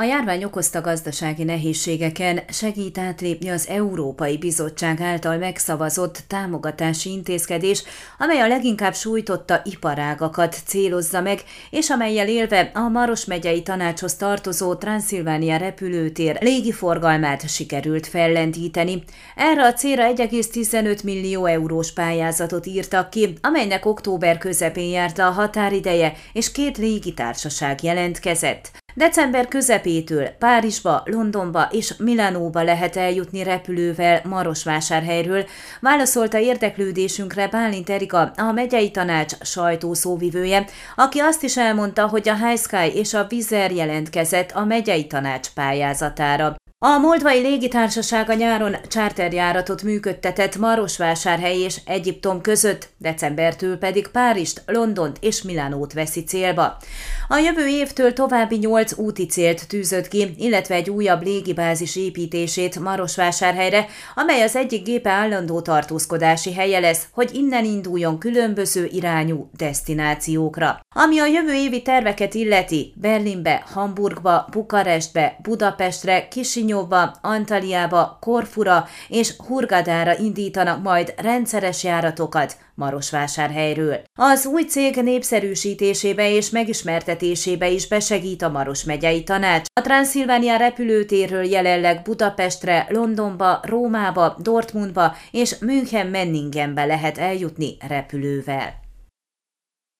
A járvány okozta gazdasági nehézségeken segít átlépni az Európai Bizottság által megszavazott támogatási intézkedés, amely a leginkább sújtotta iparágakat célozza meg, és amelyel élve a Maros megyei tanácshoz tartozó Transzilvánia repülőtér légiforgalmát sikerült fellendíteni. Erre a célra 1,15 millió eurós pályázatot írtak ki, amelynek október közepén járt a határideje, és két légitársaság jelentkezett. December közepétől Párizsba, Londonba és Milánóba lehet eljutni repülővel Marosvásárhelyről, válaszolta érdeklődésünkre Bálint Erika, a megyei tanács sajtószóvivője, aki azt is elmondta, hogy a High Sky és a Vizer jelentkezett a megyei tanács pályázatára. A Moldvai Légitársaság a nyáron charterjáratot működtetett Marosvásárhely és Egyiptom között, decembertől pedig Párizst, Londont és Milánót veszi célba. A jövő évtől további nyolc úti célt tűzött ki, illetve egy újabb légibázis építését Marosvásárhelyre, amely az egyik gépe állandó tartózkodási helye lesz, hogy innen induljon különböző irányú destinációkra. Ami a jövő évi terveket illeti, Berlinbe, Hamburgba, Bukarestbe, Budapestre, Kisinyóba, Antaliába, Korfura és Hurgadára indítanak majd rendszeres járatokat, Marosvásárhelyről. Az új cég népszerűsítésébe és megismertetésébe is besegít a Maros megyei tanács. A Transzilvánia repülőtérről jelenleg Budapestre, Londonba, Rómába, Dortmundba és München-Menningenbe lehet eljutni repülővel.